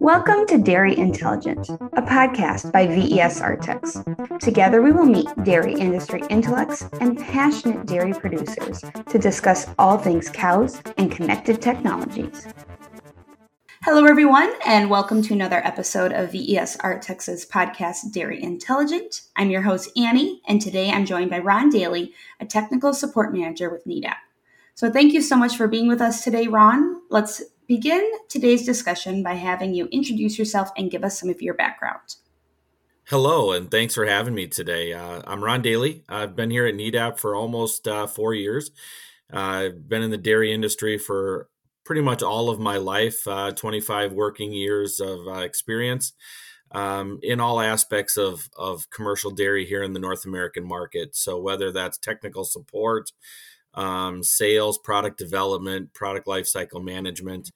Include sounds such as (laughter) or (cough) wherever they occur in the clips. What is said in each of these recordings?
Welcome to Dairy Intelligent, a podcast by VES Artex. Together, we will meet dairy industry intellects and passionate dairy producers to discuss all things cows and connected technologies. Hello, everyone, and welcome to another episode of VES Artex's podcast, Dairy Intelligent. I'm your host, Annie, and today I'm joined by Ron Dehli, a technical support manager with NEDAP. So, thank you so much for being with us today, Ron. Let's begin today's discussion by having you introduce yourself and give us some of your background. Hello, and thanks for having me today. Uh, I'm Ron Dehli. I've been here at NEDAP for almost uh, four years. Uh, I've been in the dairy industry for pretty much all of my life uh, 25 working years of uh, experience um, in all aspects of, of commercial dairy here in the North American market. So, whether that's technical support, um, sales, product development, product lifecycle management,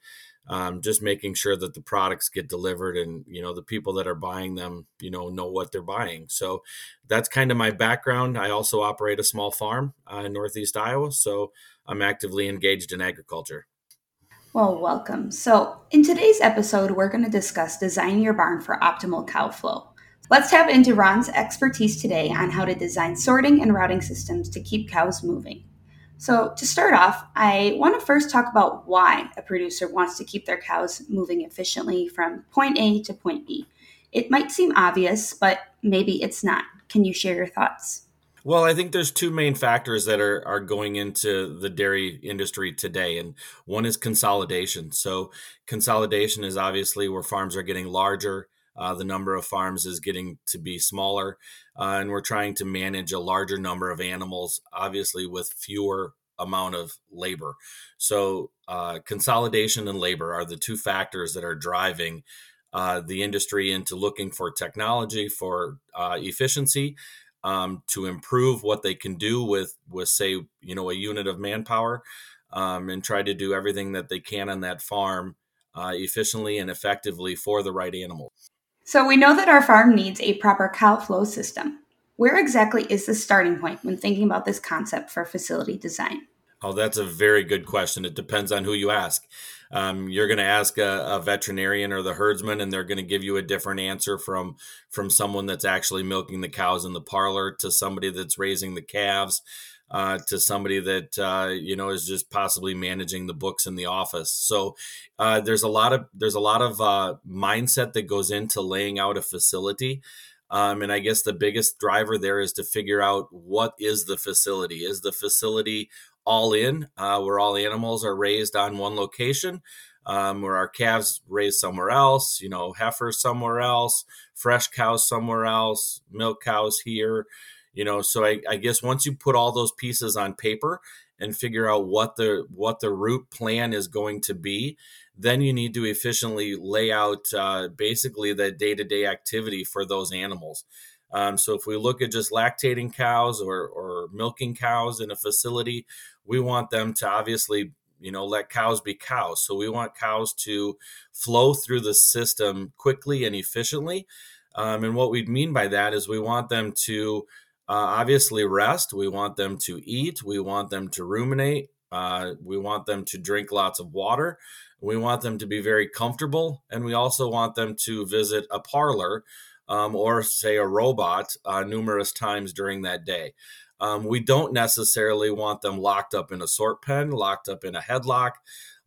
um, just making sure that the products get delivered and you know the people that are buying them you know know what they're buying. So that's kind of my background. I also operate a small farm uh, in northeast iowa so i'm actively engaged in agriculture. Well welcome. So in today's episode we're going to discuss designing your barn for optimal cow flow. Let's tap into ron's expertise today on how to design sorting and routing systems to keep cows moving so, to start off, I want to first talk about why a producer wants to keep their cows moving efficiently from point A to point B. It might seem obvious, but maybe it's not. Can you share your thoughts? Well, I think there's two main factors that are, are going into the dairy industry today, and one is consolidation. So, consolidation is obviously where farms are getting larger uh, the number of farms is getting to be smaller, uh, and we're trying to manage a larger number of animals, obviously with fewer amount of labor. So, uh, consolidation and labor are the two factors that are driving uh, the industry into looking for technology for uh, efficiency. Um, to improve what they can do with, with say, you know, a unit of manpower, um, and try to do everything that they can on that farm uh, efficiently and effectively for the right animal. So we know that our farm needs a proper cow flow system. Where exactly is the starting point when thinking about this concept for facility design? Oh, that's a very good question. It depends on who you ask. Um, you're going to ask a, a, veterinarian or the herdsman, and they're going to give you a different answer from from someone that's actually milking the cows in the parlor to somebody that's raising the calves uh, to somebody that uh, you know is just possibly managing the books in the office. So uh, there's a lot of there's a lot of uh, mindset that goes into laying out a facility. Um, and I guess the biggest driver there is to figure out what is the facility. Is the facility all in, uh, where all animals are raised on one location, um, where our calves raised somewhere else, you know, heifers somewhere else, fresh cows somewhere else, milk cows here you know so I, I, guess once you put all those pieces on paper and figure out what the what the route plan is going to be then you need to efficiently lay out uh, basically the day-to-day activity for those animals. Um, so if we look at just lactating cows or, or milking cows in a facility we want them to obviously you know let cows be cows so we want cows to flow through the system quickly and efficiently um, and what we mean by that is we want them to uh, obviously rest. We want them to eat. We want them to ruminate. Uh, we want them to drink lots of water. We want them to be very comfortable. And we also want them to visit a parlor um, or, say, a robot uh, numerous times during that day. Um, we don't necessarily want them locked up in a sort pen, locked up in a headlock,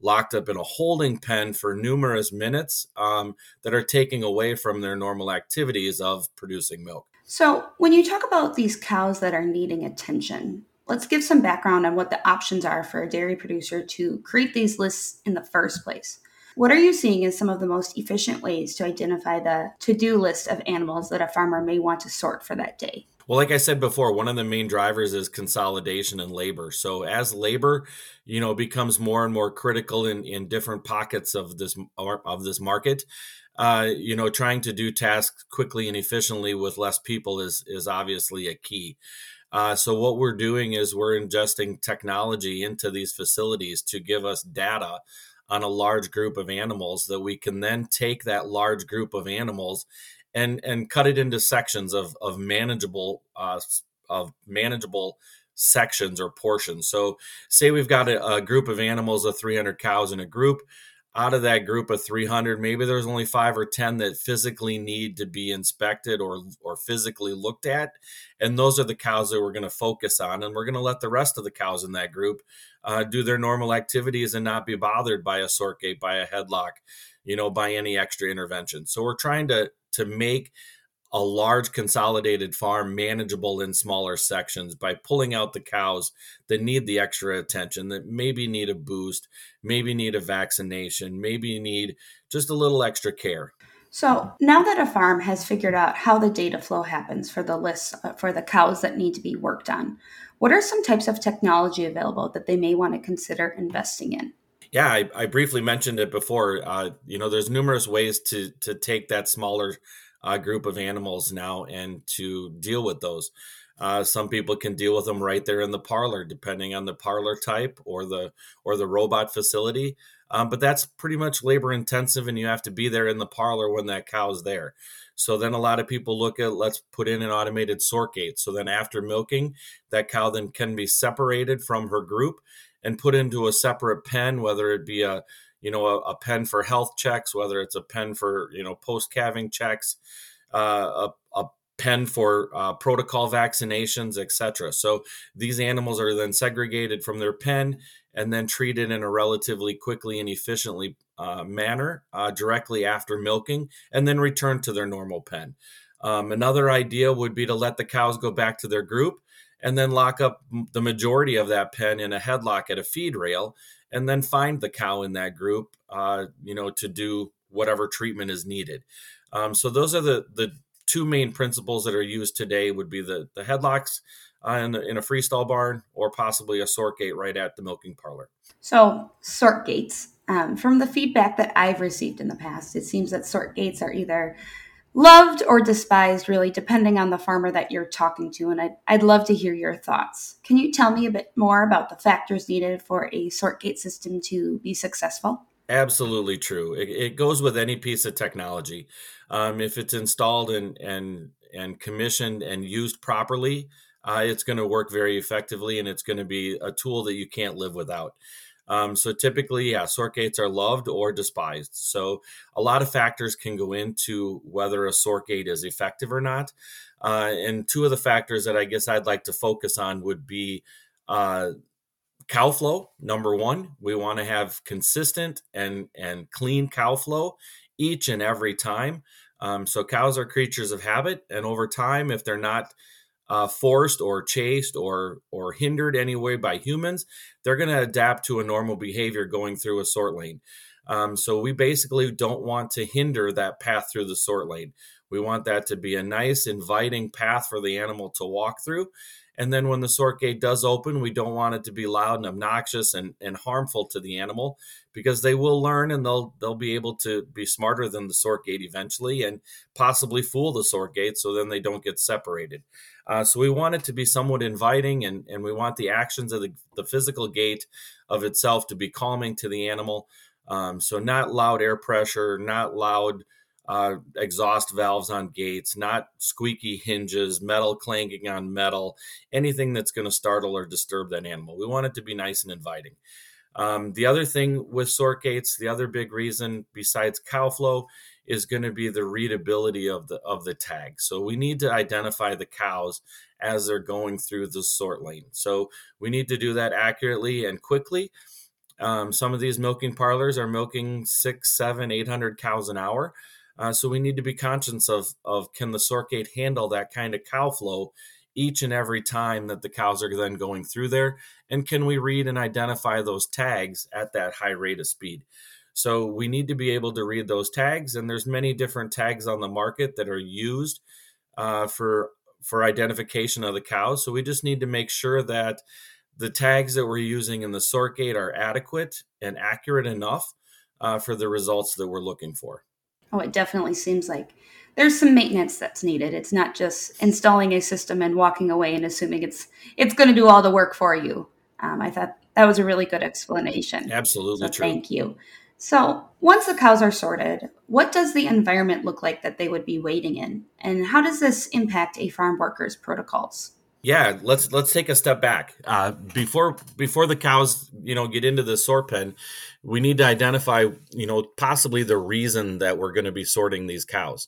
locked up in a holding pen for numerous minutes um, that are taking away from their normal activities of producing milk. So, when you talk about these cows that are needing attention, let's give some background on what the options are for a dairy producer to create these lists in the first place. What are you seeing as some of the most efficient ways to identify the to do list of animals that a farmer may want to sort for that day? Well, like I said before, one of the main drivers is consolidation and labor. So as labor, you know, becomes more and more critical in, in different pockets of this of this market, uh, you know, trying to do tasks quickly and efficiently with less people is is obviously a key. Uh, so what we're doing is we're ingesting technology into these facilities to give us data on a large group of animals that we can then take that large group of animals and and cut it into sections of of manageable uh, of manageable sections or portions. So, say we've got a, a group of animals of 300 cows in a group. Out of that group of 300, maybe there's only five or 10 that physically need to be inspected or, or physically looked at. And those are the cows that we're going to focus on. And we're going to let the rest of the cows in that group uh, do their normal activities and not be bothered by a sort gate, by a headlock, you know, by any extra intervention. So we're trying to to make a large consolidated farm manageable in smaller sections by pulling out the cows that need the extra attention that maybe need a boost maybe need a vaccination maybe need just a little extra care. So now that a farm has figured out how the data flow happens for the lists uh, for the cows that need to be worked on what are some types of technology available that they may want to consider investing in yeah, I, I briefly mentioned it before. Uh, you know, there's numerous ways to to take that smaller uh, group of animals now and to deal with those. Uh, some people can deal with them right there in the parlor, depending on the parlor type or the or the robot facility. Um, but that's pretty much labor intensive, and you have to be there in the parlor when that cow's there. So then a lot of people look at let's put in an automated sort gate. So then after milking, that cow then can be separated from her group and put into a separate pen, whether it be a you know, a, a pen for health checks, whether it's a pen for, you know, post calving checks, uh, a, a pen for uh, protocol vaccinations, etc. So these animals are then segregated from their pen and then treated in a relatively quickly and efficiently uh, manner uh, directly after milking, and then returned to their normal pen. Um, another idea would be to let the cows go back to their group and then lock up the majority of that pen in a headlock at a feed rail and then find the cow in that group, uh, you know, to do whatever treatment is needed. Um, so those are the the two main principles that are used today would be the the headlocks uh, in, in a freestall barn or possibly a sort gate right at the milking parlor. So sort gates. Um, from the feedback that I've received in the past, it seems that sort gates are either loved or despised, really, depending on the farmer that you're talking to. And I'd, I'd love to hear your thoughts. Can you tell me a bit more about the factors needed for a sort gate system to be successful? Absolutely true. It, it goes with any piece of technology. Um, if it's installed and and and commissioned and used properly, uh, it's going to work very effectively, and it's going to be a tool that you can't live without. Um, so typically, yeah, sort gates are loved or despised. So a lot of factors can go into whether a sort gate is effective or not. Uh, and two of the factors that I guess I'd like to focus on would be uh, cow flow. Number one, we want to have consistent and and clean cow flow each and every time. Um, so cows are creatures of habit, and over time, if they're not uh, forced or chased or or hindered anyway by humans, they're going to adapt to a normal behavior going through a sort lane. Um, so we basically don't want to hinder that path through the sort lane. We want that to be a nice, inviting path for the animal to walk through. And then when the sort gate does open, we don't want it to be loud and obnoxious and, and harmful to the animal because they will learn and they'll they'll be able to be smarter than the sort gate eventually and possibly fool the sort gate so then they don't get separated. Uh, so we want it to be somewhat inviting and, and we want the actions of the, the physical gate of itself to be calming to the animal. Um, so not loud air pressure, not loud uh, exhaust valves on gates, not squeaky hinges, metal clanking on metal, anything that's going to startle or disturb that animal. We want it to be nice and inviting. Um, the other thing with sort gates, the other big reason besides cow flow is going to be the readability of the of the tag. So we need to identify the cows as they're going through the sort lane. So we need to do that accurately and quickly. Um, some of these milking parlors are milking six, seven, eight hundred cows an hour. Uh, so we need to be conscious of of can the sort gate handle that kind of cow flow each and every time that the cows are then going through there? And can we read and identify those tags at that high rate of speed? So we need to be able to read those tags, and there's many different tags on the market that are used uh, for for identification of the cows. So we just need to make sure that the tags that we're using in the sort gate are adequate and accurate enough uh, for the results that we're looking for. Oh, it definitely seems like there's some maintenance that's needed. It's not just installing a system and walking away and assuming it's it's going to do all the work for you. Um, I thought that was a really good explanation. Absolutely so true. Thank you. So, once the cows are sorted, what does the environment look like that they would be waiting in? And how does this impact a farm worker's protocols? Yeah, let's let's take a step back. Uh, before before the cows, you know, get into the sort pen, we need to identify, you know, possibly the reason that we're going to be sorting these cows,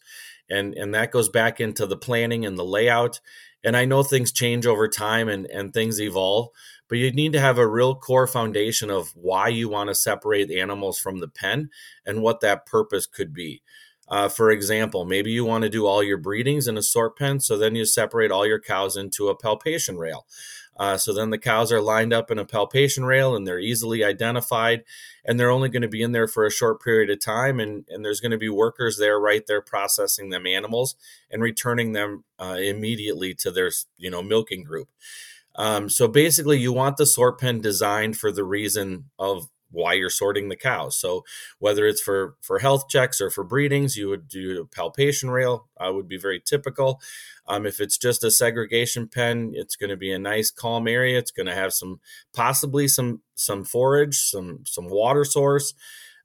and and that goes back into the planning and the layout. And I know things change over time and and things evolve, but you need to have a real core foundation of why you want to separate animals from the pen and what that purpose could be. Uh, for example, maybe you want to do all your breedings in a sort pen, so then you separate all your cows into a palpation rail. Uh, so then the cows are lined up in a palpation rail and they're easily identified, and they're only going to be in there for a short period of time. And, and there's going to be workers there right there processing them animals and returning them uh, immediately to their you know milking group. Um, so basically, you want the sort pen designed for the reason of why you're sorting the cows. So whether it's for for health checks or for breedings, you would do a palpation rail. Uh, would be very typical. Um, if it's just a segregation pen, it's going to be a nice calm area. It's going to have some possibly some some forage, some some water source.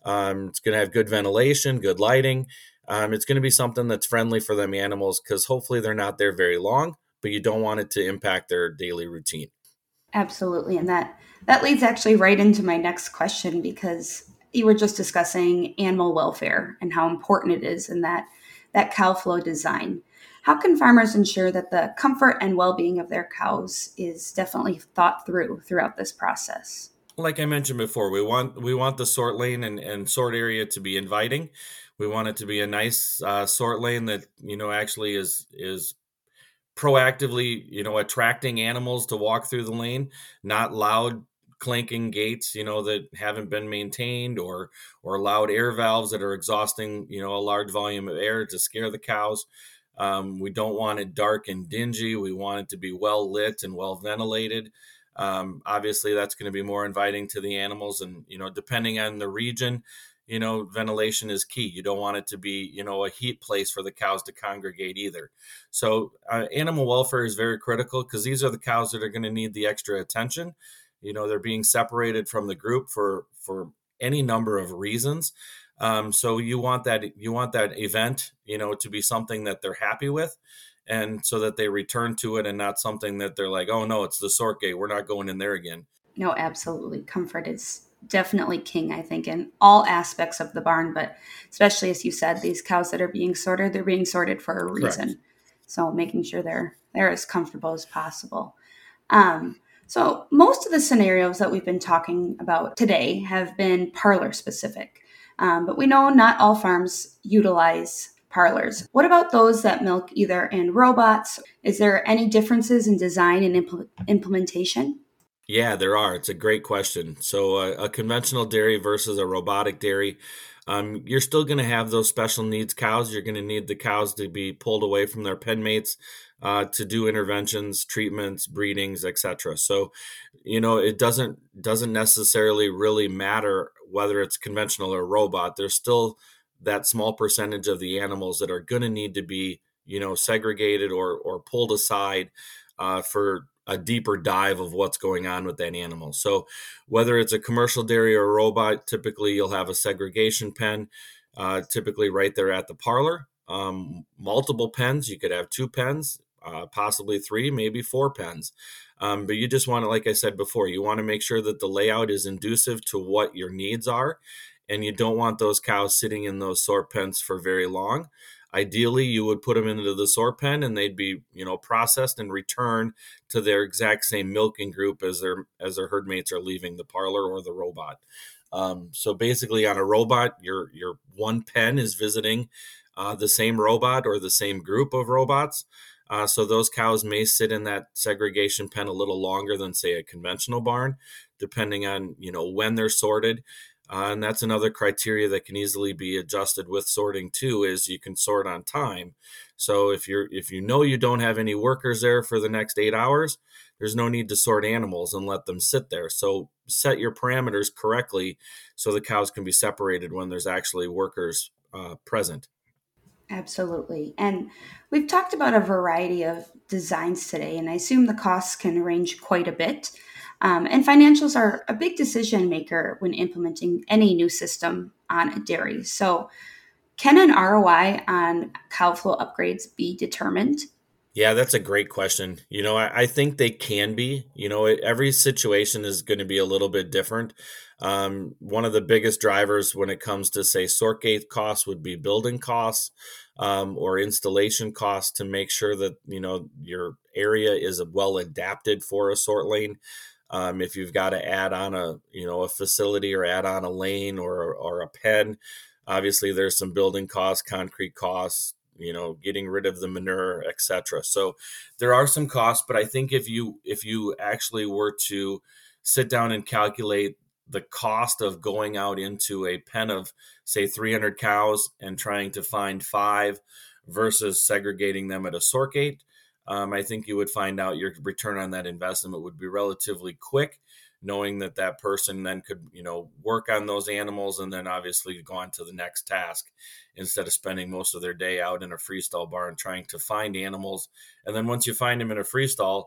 Um, it's going to have good ventilation, good lighting. Um, it's going to be something that's friendly for them animals because hopefully they're not there very long, but you don't want it to impact their daily routine. Absolutely, and that that leads actually right into my next question because you were just discussing animal welfare and how important it is in that that cow flow design. How can farmers ensure that the comfort and well-being of their cows is definitely thought through throughout this process? Like I mentioned before, we want we want the sort lane and, and sort area to be inviting. We want it to be a nice uh, sort lane that you know actually is is proactively, you know, attracting animals to walk through the lane, not loud clanking gates, you know, that haven't been maintained or or loud air valves that are exhausting, you know, a large volume of air to scare the cows. Um, we don't want it dark and dingy. We want it to be well lit and well ventilated. Um, obviously, that's going to be more inviting to the animals, and you know, depending on the region, you know, ventilation is key. You don't want it to be, you know, a heat place for the cows to congregate either. So, uh, animal welfare is very critical because these are the cows that are going to need the extra attention. You know, they're being separated from the group for for any number of reasons. Um, so you want that you want that event, you know, to be something that they're happy with, and so that they return to it and not something that they're like, oh no, it's the sort gate, we're not going in there again. No, absolutely. Comfort is definitely king, I think, in all aspects of the barn, but especially as you said, these cows that are being sorted, they're being sorted for a reason. Correct. So making sure they're they're as comfortable as possible. Um, so most of the scenarios that we've been talking about today have been parlor specific, um, but we know not all farms utilize parlors. What about those that milk either in robots? Is there any differences in design and impl- implementation? Yeah, there are. It's a great question. So, uh, a conventional dairy versus a robotic dairy, um, you're still going to have those special needs cows. You're going to need the cows to be pulled away from their pen mates uh, to do interventions, treatments, breedings, etc. So, you know, it doesn't doesn't necessarily really matter whether it's conventional or robot. There's still that small percentage of the animals that are going to need to be, you know, segregated or or pulled aside uh, for a deeper dive of what's going on with that animal. So, whether it's a commercial dairy or a robot, typically you'll have a segregation pen, uh, typically right there at the parlor. Um, multiple pens, you could have two pens, uh, possibly three, maybe four pens. Um, but you just want to, like I said before, you want to make sure that the layout is inducive to what your needs are. And you don't want those cows sitting in those sort pens for very long. Ideally, you would put them into the sort pen and they'd be, you know, processed and returned to their exact same milking group as their as their herd mates are leaving the parlor or the robot. Um, so basically, on a robot, your your one pen is visiting uh, the same robot or the same group of robots. Uh, so those cows may sit in that segregation pen a little longer than say a conventional barn, depending on you know when they're sorted. Uh, and that's another criteria that can easily be adjusted with sorting too is you can sort on time. So if you're if you know you don't have any workers there for the next eight hours there's no need to sort animals and let them sit there. So set your parameters correctly so the cows can be separated when there's actually workers uh, present. Absolutely. And we've talked about a variety of designs today and i assume the costs can range quite a bit um, and financials are a big decision maker when implementing any new system on a dairy. So, can an ROI on cow flow upgrades be determined? Yeah, that's a great question. You know, I, I think they can be. You know, it, every situation is going to be a little bit different. Um, one of the biggest drivers when it comes to, say, sort gate costs would be building costs um, or installation costs to make sure that, you know, your area is well adapted for a sort lane. Um, if you've got to add on a, you know, a facility or add on a lane or, or a pen, obviously there's some building costs, concrete costs, you know getting rid of the manure etc so there are some costs but i think if you if you actually were to sit down and calculate the cost of going out into a pen of say 300 cows and trying to find five versus segregating them at a sort gate um, i think you would find out your return on that investment would be relatively quick knowing that that person then could you know work on those animals and then obviously go on to the next task instead of spending most of their day out in a freestall barn trying to find animals. And then once you find them in a freestall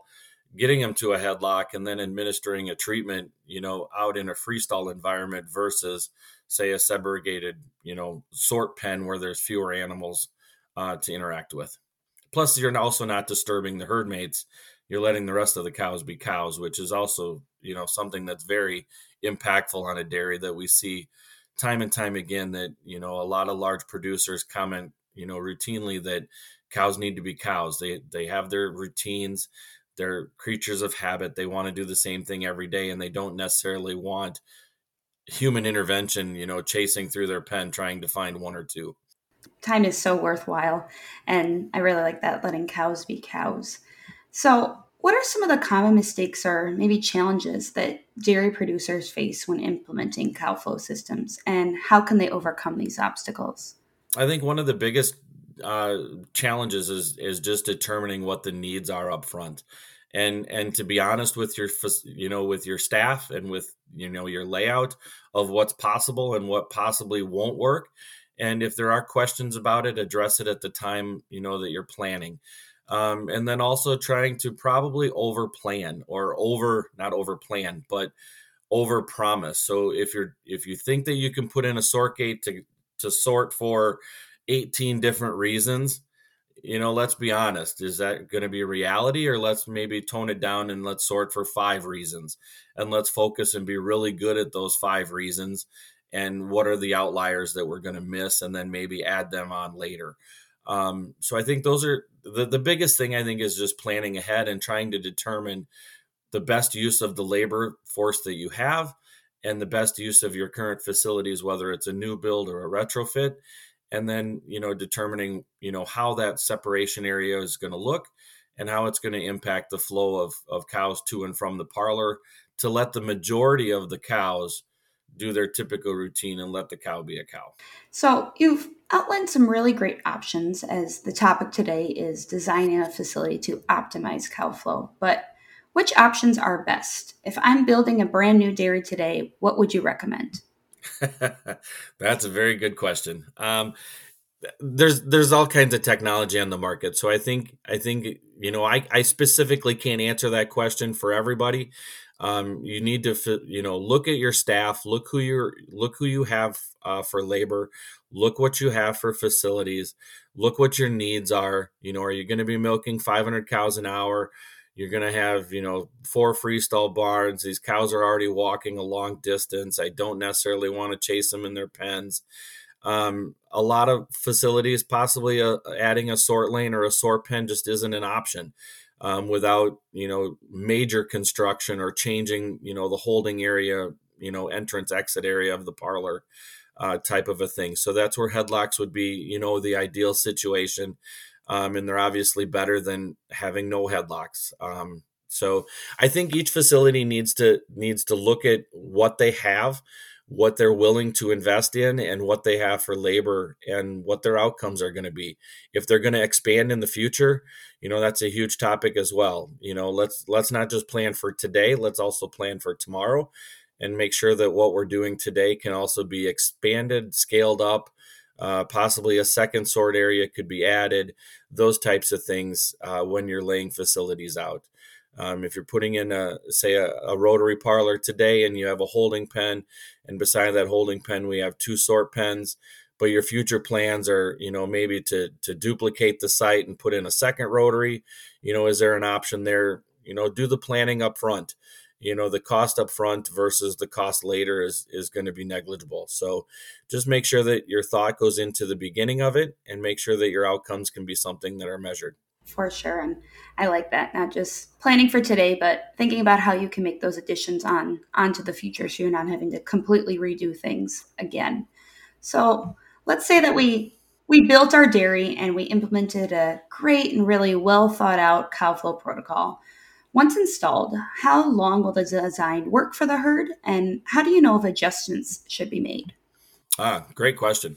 getting them to a headlock and then administering a treatment you know out in a freestall environment versus say a segregated you know sort pen where there's fewer animals uh, to interact with plus you're also not disturbing the herd mates you're letting the rest of the cows be cows, which is also, you know, something that's very impactful on a dairy that we see time and time again that, you know, a lot of large producers comment, you know, routinely that cows need to be cows. They they have their routines, they're creatures of habit. They want to do the same thing every day and they don't necessarily want human intervention, you know, chasing through their pen trying to find one or two. Time is so worthwhile and I really like that letting cows be cows. So, what are some of the common mistakes or maybe challenges that dairy producers face when implementing cow flow systems, and how can they overcome these obstacles? I think one of the biggest uh, challenges is is just determining what the needs are up front, and and to be honest with your you know with your staff and with you know your layout of what's possible and what possibly won't work, and if there are questions about it, address it at the time you know that you're planning. Um, and then also trying to probably over plan or over not over plan but over promise so if you're if you think that you can put in a sort gate to to sort for 18 different reasons you know let's be honest is that going to be reality? Or let's maybe tone it down and let's sort for five reasons. And let's focus and be really good at those five reasons and what are the outliers that we're going to miss and then maybe add them on later um, so I think those are the, the biggest thing I think is just planning ahead and trying to determine the best use of the labor force that you have and the best use of your current facilities, whether it's a new build or a retrofit. And then, you know, determining, you know, how that separation area is going to look and how it's going to impact the flow of, of cows to and from the parlor to let the majority of the cows do their typical routine and let the cow be a cow. So, you've outlined some really great options as the topic today is designing a facility to optimize cow flow. But which options are best? If I'm building a brand new dairy today, what would you recommend? (laughs) That's a very good question. Um, there's there's all kinds of technology on the market, so I think I think you know I, I specifically can't answer that question for everybody. Um, you need to you know look at your staff look who you're look who you have uh, for labor look what you have for facilities look what your needs are. You know are you going to be milking 500 cows an hour? You're going to have you know four freestall barns. These cows are already walking a long distance. I don't necessarily want to chase them in their pens um, a lot of facilities possibly uh, adding a sort lane or a sort pen just isn't an option um, without you know major construction or changing you know the holding area you know entrance exit area of the parlor uh, type of a thing. So that's where headlocks would be you know the ideal situation um, and they're obviously better than having no headlocks um, so i think each facility needs to needs to look at what they have what they're willing to invest in and what they have for labor and what their outcomes are going to be. If they're going to expand in the future you know that's a huge topic as well. You know let's let's not just plan for today let's also plan for tomorrow and make sure that what we're doing today can also be expanded scaled up uh, possibly a second sort area could be added those types of things uh, when you're laying facilities out. Um, if you're putting in a say a, a, rotary parlor today and you have a holding pen, and beside that holding pen we have two sort pens, but your future plans are you know maybe to to duplicate the site and put in a second rotary. You know is there an option there? You know do the planning up front. You know the cost up front versus the cost later is is going to be negligible. So just make sure that your thought goes into the beginning of it and make sure that your outcomes can be something that are measured for sure and i like that not just planning for today but thinking about how you can make those additions on onto the future so you're not having to completely redo things again so let's say that we we built our dairy and we implemented a great and really well thought out cow flow protocol once installed, how long will the design work for the herd, and how do you know if adjustments should be made? Ah, great question.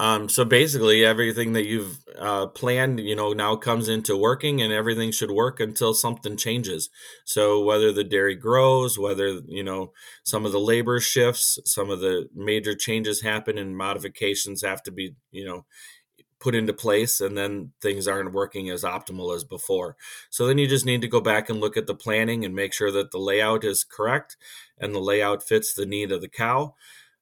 Um, so basically, everything that you've uh, planned, you know, now comes into working, and everything should work until something changes. So whether the dairy grows, whether you know some of the labor shifts, some of the major changes happen, and modifications have to be, you know, put into place and then things aren't working as optimal as before. So then you just need to go back and look at the planning and make sure that the layout is correct and the layout fits the need of the cow.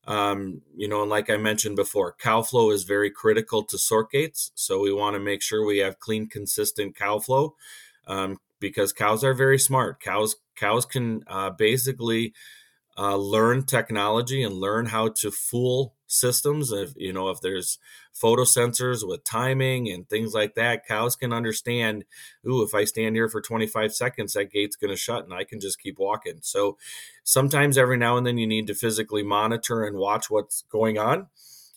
Um, you know, and like I mentioned before, cow flow is very critical to sort gates. So we want to make sure we have clean, consistent cow flow um, because cows are very smart. Cows cows can uh, basically uh, learn technology and learn how to fool systems. If you know if there's photo sensors with timing and things like that, cows can understand. Ooh, if I stand here for 25 seconds, that gate's going to shut, and I can just keep walking. So sometimes every now and then you need to physically monitor and watch what's going on.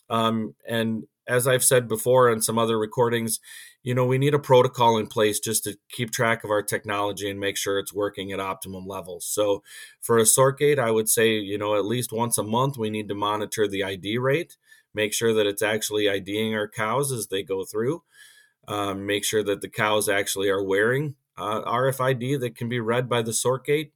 Um, and as I've said before in some other recordings, you know, we need a protocol in place just to keep track of our technology and make sure it's working at optimum levels. So for a sort gate, I would say, you know, at least once a month, we need to monitor the ID rate, make sure that it's actually IDing our cows as they go through, um, make sure that the cows actually are wearing uh, RFID that can be read by the sort gate.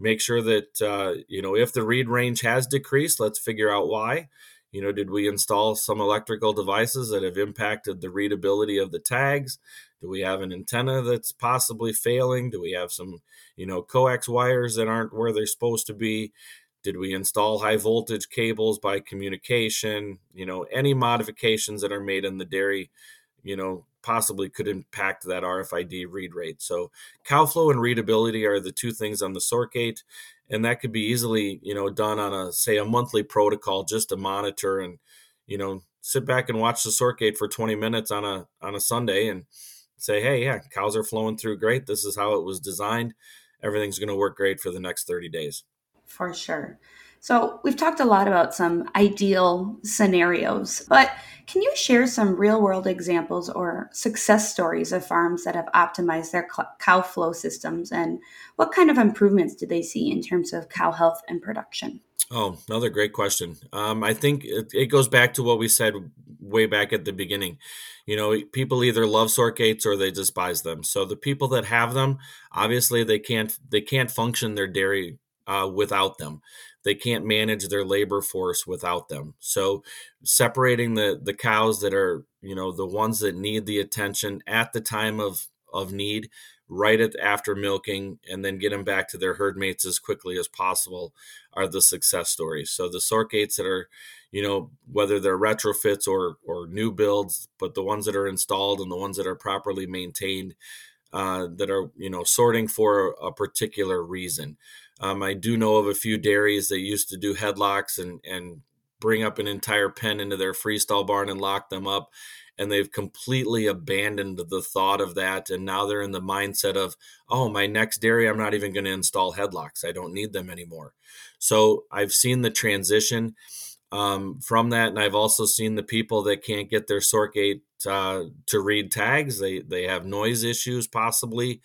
Make sure that, uh, you know, if the read range has decreased, let's figure out why you know, did we install some electrical devices that have impacted the readability of the tags? Do we have an antenna that's possibly failing? Do we have some, you know, coax wires that aren't where they're supposed to be? Did we install high voltage cables by communication? You know, any modifications that are made in the dairy, you know, possibly could impact that RFID read rate. So cow flow and readability are the two things on the sort gate and that could be easily you know done on a say a monthly protocol just to monitor and you know sit back and watch the sort gate for 20 minutes on a on a sunday and say hey yeah cows are flowing through great. This is how it was designed. Everything's going to work great for the next 30 days. For sure so, we've talked a lot about some ideal scenarios, but can you share some real world examples or success stories of farms that have optimized their cow flow systems and what kind of improvements do they see in terms of cow health and production? Oh, another great question. Um, I think it, it, goes back to what we said way back at the beginning. You know, people either love sort gates or they despise them. So the people that have them, obviously, they can't they can't function their dairy uh, without them they can't manage their labor force without them. So separating the the cows that are, you know, the ones that need the attention at the time of of need, right at after milking, and then get them back to their herd mates as quickly as possible are the success stories. So the sort gates that are, you know, whether they're retrofits or or new builds, but the ones that are installed and the ones that are properly maintained, uh, that are you know sorting for a particular reason. Um, I do know of a few dairies that used to do headlocks and and bring up an entire pen into their freestall barn and lock them up. And they've completely abandoned the thought of that. And now they're in the mindset of, oh, my next dairy, I'm not even going to install headlocks. I don't need them anymore. So I've seen the transition um, from that. And I've also seen the people that can't get their sort gate uh, to read tags. They, they have noise issues, possibly.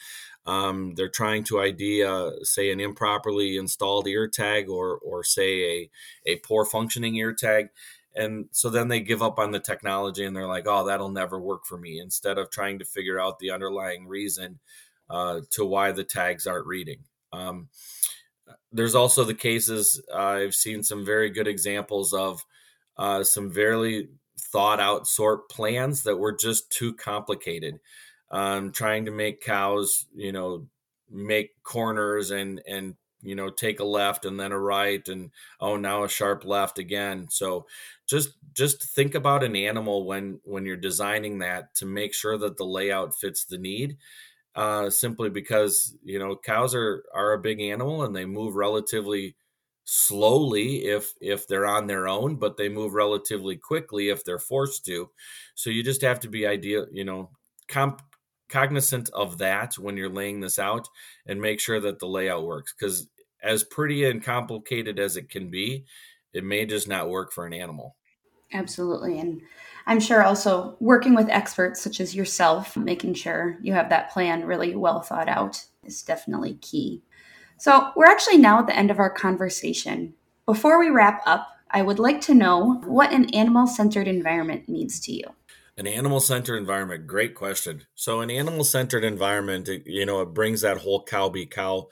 Um, they're trying to ID, uh, say, an improperly installed ear tag or, or say, a, a poor functioning ear tag. And so then they give up on the technology and they're like, oh, that'll never work for me, instead of trying to figure out the underlying reason uh, to why the tags aren't reading. Um, there's also the cases, uh, I've seen some very good examples of uh, some very thought out sort plans that were just too complicated. Um, trying to make cows, you know, make corners and and you know take a left and then a right and oh now a sharp left again. So just just think about an animal when when you're designing that to make sure that the layout fits the need uh, simply because you know cows are are a big animal and they move relatively slowly if if they're on their own but they move relatively quickly if they're forced to. So you just have to be ideal you know comp- cognizant of that when you're laying this out and make sure that the layout works because as pretty and complicated as it can be it may just not work for an animal absolutely and i'm sure also working with experts such as yourself making sure you have that plan really well thought out is definitely key so, we're actually now at the end of our conversation. Before we wrap up, I would like to know what an animal centered environment means to you. An animal centered environment, great question. So, an animal centered environment, you know, it brings that whole cow be cow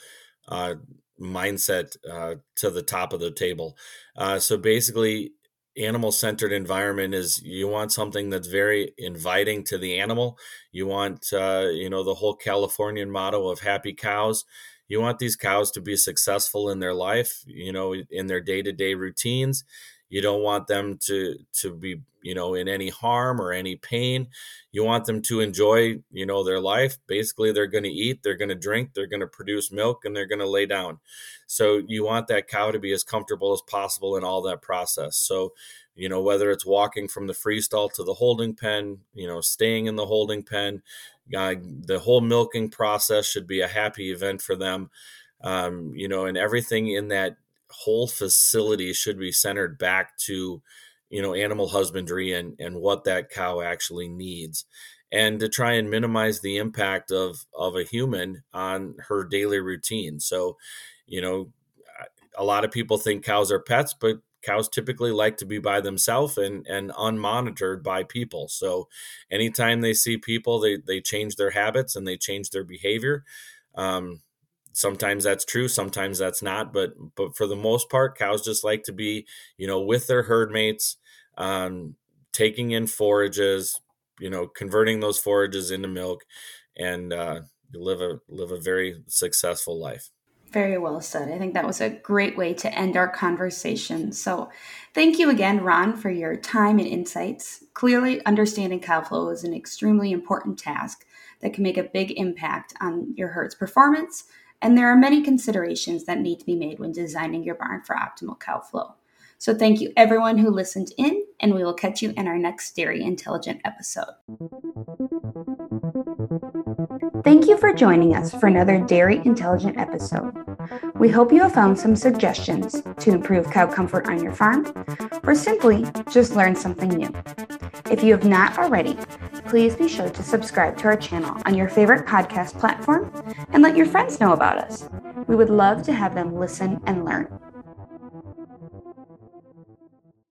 uh, mindset uh, to the top of the table. Uh, so, basically, animal centered environment is you want something that's very inviting to the animal. You want, uh, you know, the whole Californian motto of happy cows you want these cows to be successful in their life you know in their day-to-day routines you don't want them to to be you know in any harm or any pain. You want them to enjoy you know their life. Basically they're going to eat they're going to drink they're going to produce milk and they're going to lay down. So you want that cow to be as comfortable as possible in all that process. So you know whether it's walking from the free stall to the holding pen you know staying in the holding pen uh, the whole milking process should be a happy event for them. Um, you know and everything in that whole facility should be centered back to you know animal husbandry and and what that cow actually needs. And to try and minimize the impact of of a human on her daily routine. So you know a lot of people think cows are pets but cows typically like to be by themselves and and unmonitored by people. So anytime they see people they they change their habits and they change their behavior. Um, sometimes that's true sometimes that's not but but for the most part cows just like to be you know with their herd mates um, taking in forages you know converting those forages into milk and uh, live a live a very successful life very well said. I think that was a great way to end our conversation. So, thank you again, Ron, for your time and insights. Clearly, understanding cow flow is an extremely important task that can make a big impact on your herd's performance, and there are many considerations that need to be made when designing your barn for optimal cow flow. So, thank you everyone who listened in, and we will catch you in our next Dairy Intelligent episode. Thank you for joining us for another Dairy Intelligent episode. We hope you have found some suggestions to improve cow comfort on your farm, or simply just learn something new. If you have not already, please be sure to subscribe to our channel on your favorite podcast platform and let your friends know about us. We would love to have them listen and learn.